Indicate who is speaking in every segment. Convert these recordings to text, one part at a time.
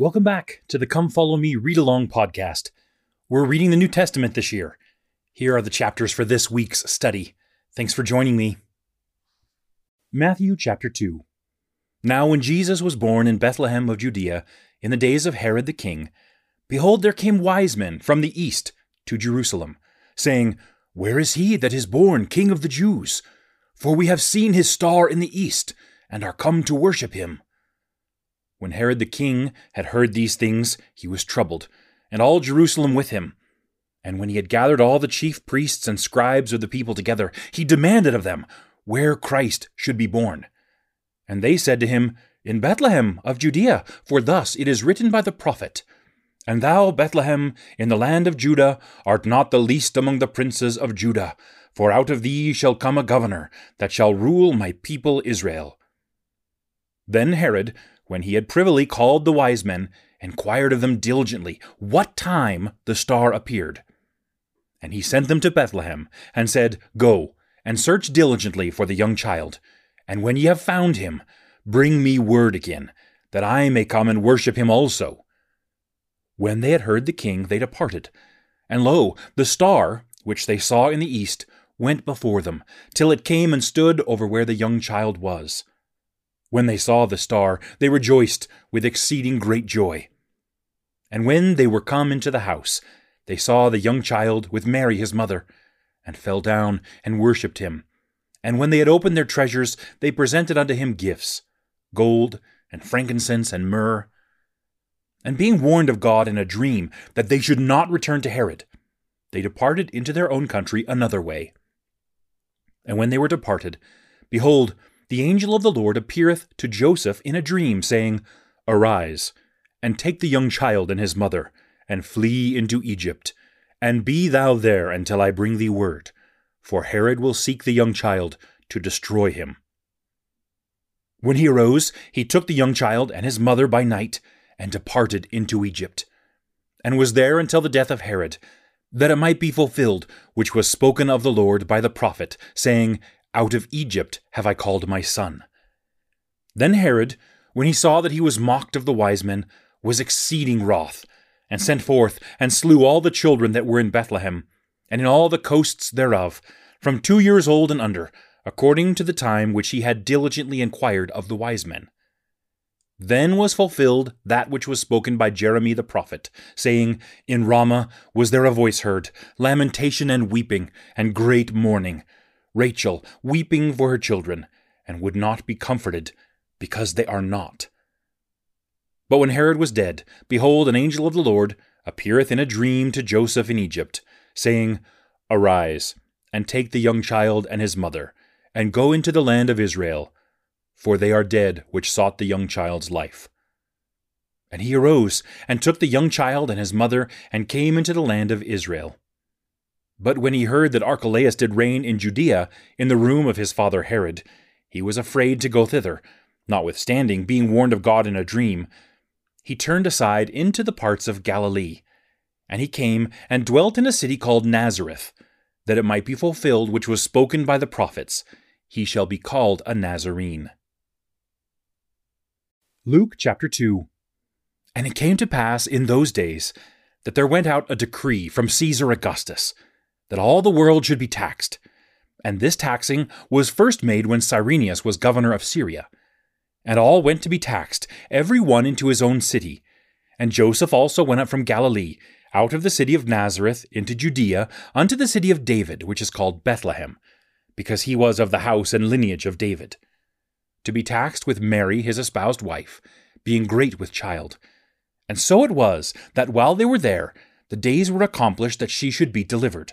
Speaker 1: Welcome back to the Come Follow Me Read Along podcast. We're reading the New Testament this year. Here are the chapters for this week's study. Thanks for joining me. Matthew chapter 2. Now, when Jesus was born in Bethlehem of Judea, in the days of Herod the king, behold, there came wise men from the east to Jerusalem, saying, Where is he that is born King of the Jews? For we have seen his star in the east, and are come to worship him. When Herod the king had heard these things, he was troubled, and all Jerusalem with him. And when he had gathered all the chief priests and scribes of the people together, he demanded of them where Christ should be born. And they said to him, In Bethlehem of Judea, for thus it is written by the prophet, And thou, Bethlehem, in the land of Judah, art not the least among the princes of Judah, for out of thee shall come a governor that shall rule my people Israel. Then Herod, when he had privily called the wise men, inquired of them diligently what time the star appeared. And he sent them to Bethlehem, and said, Go, and search diligently for the young child, and when ye have found him, bring me word again, that I may come and worship him also. When they had heard the king, they departed. And lo, the star, which they saw in the east, went before them, till it came and stood over where the young child was. When they saw the star, they rejoiced with exceeding great joy. And when they were come into the house, they saw the young child with Mary his mother, and fell down and worshipped him. And when they had opened their treasures, they presented unto him gifts gold, and frankincense, and myrrh. And being warned of God in a dream that they should not return to Herod, they departed into their own country another way. And when they were departed, behold, the angel of the Lord appeareth to Joseph in a dream, saying, Arise, and take the young child and his mother, and flee into Egypt, and be thou there until I bring thee word, for Herod will seek the young child to destroy him. When he arose, he took the young child and his mother by night, and departed into Egypt, and was there until the death of Herod, that it might be fulfilled which was spoken of the Lord by the prophet, saying, out of Egypt have I called my son. Then Herod, when he saw that he was mocked of the wise men, was exceeding wroth, and sent forth and slew all the children that were in Bethlehem, and in all the coasts thereof, from two years old and under, according to the time which he had diligently inquired of the wise men. Then was fulfilled that which was spoken by Jeremy the prophet, saying, In Ramah was there a voice heard, lamentation and weeping, and great mourning Rachel weeping for her children, and would not be comforted, because they are not. But when Herod was dead, behold, an angel of the Lord appeareth in a dream to Joseph in Egypt, saying, Arise, and take the young child and his mother, and go into the land of Israel, for they are dead which sought the young child's life. And he arose, and took the young child and his mother, and came into the land of Israel. But when he heard that Archelaus did reign in Judea in the room of his father Herod, he was afraid to go thither, notwithstanding being warned of God in a dream. He turned aside into the parts of Galilee. And he came and dwelt in a city called Nazareth, that it might be fulfilled which was spoken by the prophets He shall be called a Nazarene. Luke chapter 2 And it came to pass in those days that there went out a decree from Caesar Augustus that all the world should be taxed. And this taxing was first made when Cyrenius was governor of Syria. And all went to be taxed, every one into his own city. And Joseph also went up from Galilee, out of the city of Nazareth, into Judea, unto the city of David, which is called Bethlehem, because he was of the house and lineage of David, to be taxed with Mary his espoused wife, being great with child. And so it was that while they were there, the days were accomplished that she should be delivered.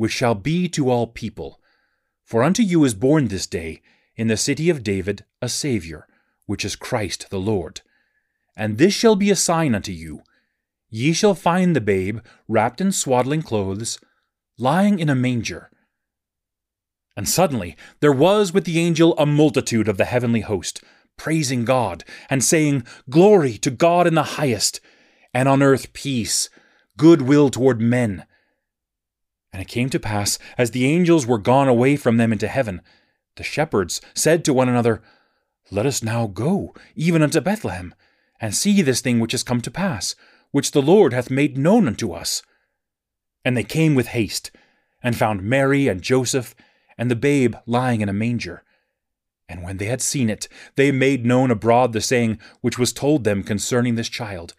Speaker 1: which shall be to all people. For unto you is born this day in the city of David a Saviour, which is Christ the Lord. And this shall be a sign unto you Ye shall find the babe wrapped in swaddling clothes, lying in a manger. And suddenly there was with the angel a multitude of the heavenly host, praising God, and saying, Glory to God in the highest, and on earth peace, good will toward men. And it came to pass, as the angels were gone away from them into heaven, the shepherds said to one another, Let us now go, even unto Bethlehem, and see this thing which is come to pass, which the Lord hath made known unto us. And they came with haste, and found Mary and Joseph, and the babe lying in a manger. And when they had seen it, they made known abroad the saying which was told them concerning this child.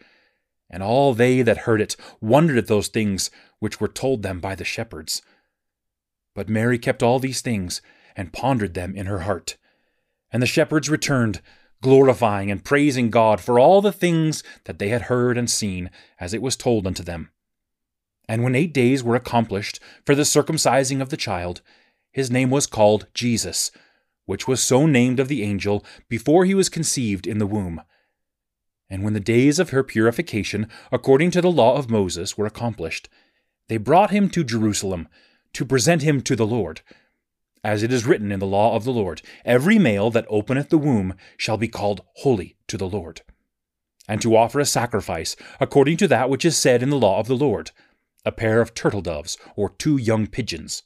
Speaker 1: And all they that heard it wondered at those things which were told them by the shepherds. But Mary kept all these things, and pondered them in her heart. And the shepherds returned, glorifying and praising God for all the things that they had heard and seen, as it was told unto them. And when eight days were accomplished for the circumcising of the child, his name was called Jesus, which was so named of the angel before he was conceived in the womb. And when the days of her purification, according to the law of Moses, were accomplished, they brought him to Jerusalem to present him to the Lord as it is written in the law of the Lord, every male that openeth the womb shall be called holy to the Lord. And to offer a sacrifice according to that which is said in the law of the Lord, a pair of turtle doves or two young pigeons.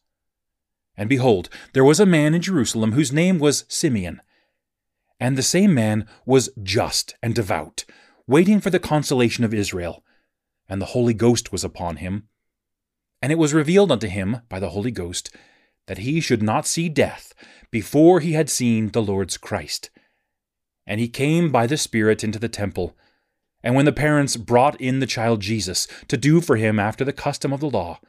Speaker 1: And behold, there was a man in Jerusalem whose name was Simeon. And the same man was just and devout, waiting for the consolation of Israel. And the Holy Ghost was upon him. And it was revealed unto him by the Holy Ghost that he should not see death before he had seen the Lord's Christ. And he came by the Spirit into the temple. And when the parents brought in the child Jesus to do for him after the custom of the law,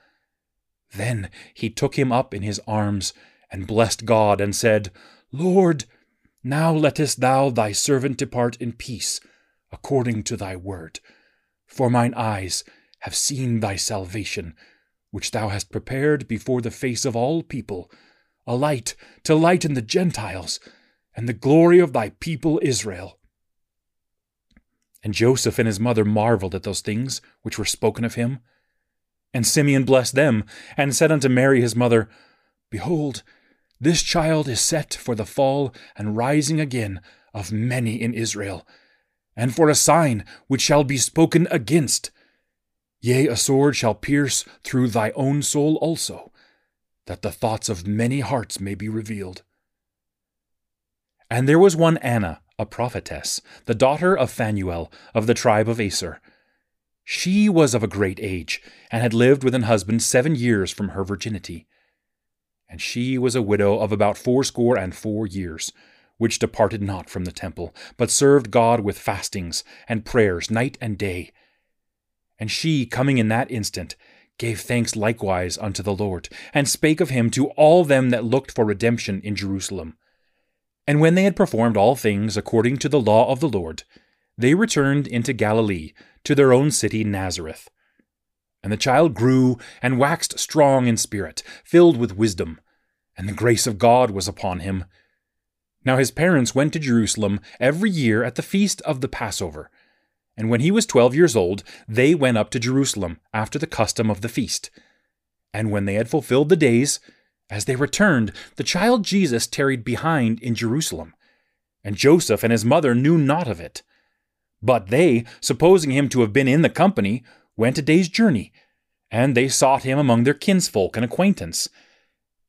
Speaker 1: then he took him up in his arms and blessed God and said, Lord, now lettest thou thy servant depart in peace, according to thy word. For mine eyes have seen thy salvation which thou hast prepared before the face of all people, a light to lighten the Gentiles, and the glory of thy people Israel. And Joseph and his mother marveled at those things which were spoken of him. And Simeon blessed them, and said unto Mary his mother, Behold, this child is set for the fall and rising again of many in Israel, and for a sign which shall be spoken against, Yea, a sword shall pierce through thy own soul also, that the thoughts of many hearts may be revealed. And there was one Anna, a prophetess, the daughter of Phanuel, of the tribe of Aser. She was of a great age, and had lived with an husband seven years from her virginity. And she was a widow of about fourscore and four years, which departed not from the temple, but served God with fastings and prayers night and day and she, coming in that instant, gave thanks likewise unto the Lord, and spake of him to all them that looked for redemption in Jerusalem. And when they had performed all things according to the law of the Lord, they returned into Galilee, to their own city Nazareth. And the child grew and waxed strong in spirit, filled with wisdom, and the grace of God was upon him. Now his parents went to Jerusalem every year at the feast of the Passover and when he was twelve years old, they went up to Jerusalem after the custom of the feast. And when they had fulfilled the days, as they returned, the child Jesus tarried behind in Jerusalem. And Joseph and his mother knew not of it. But they, supposing him to have been in the company, went a day's journey, and they sought him among their kinsfolk and acquaintance.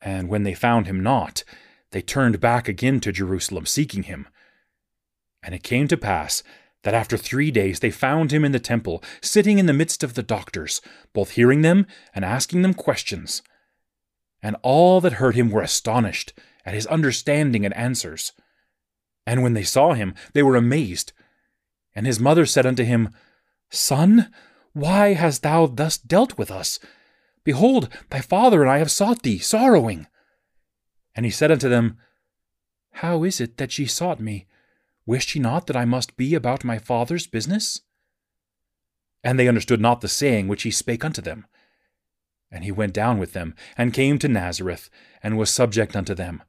Speaker 1: And when they found him not, they turned back again to Jerusalem, seeking him. And it came to pass that after three days they found him in the temple, sitting in the midst of the doctors, both hearing them and asking them questions. And all that heard him were astonished at his understanding and answers. And when they saw him, they were amazed. And his mother said unto him, Son, why hast thou thus dealt with us? Behold, thy father and I have sought thee, sorrowing. And he said unto them, How is it that ye sought me? Wished he not that I must be about my father's business? And they understood not the saying which he spake unto them. And he went down with them, and came to Nazareth, and was subject unto them.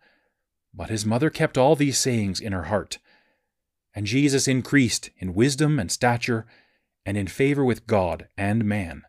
Speaker 1: But his mother kept all these sayings in her heart. and Jesus increased in wisdom and stature and in favor with God and man.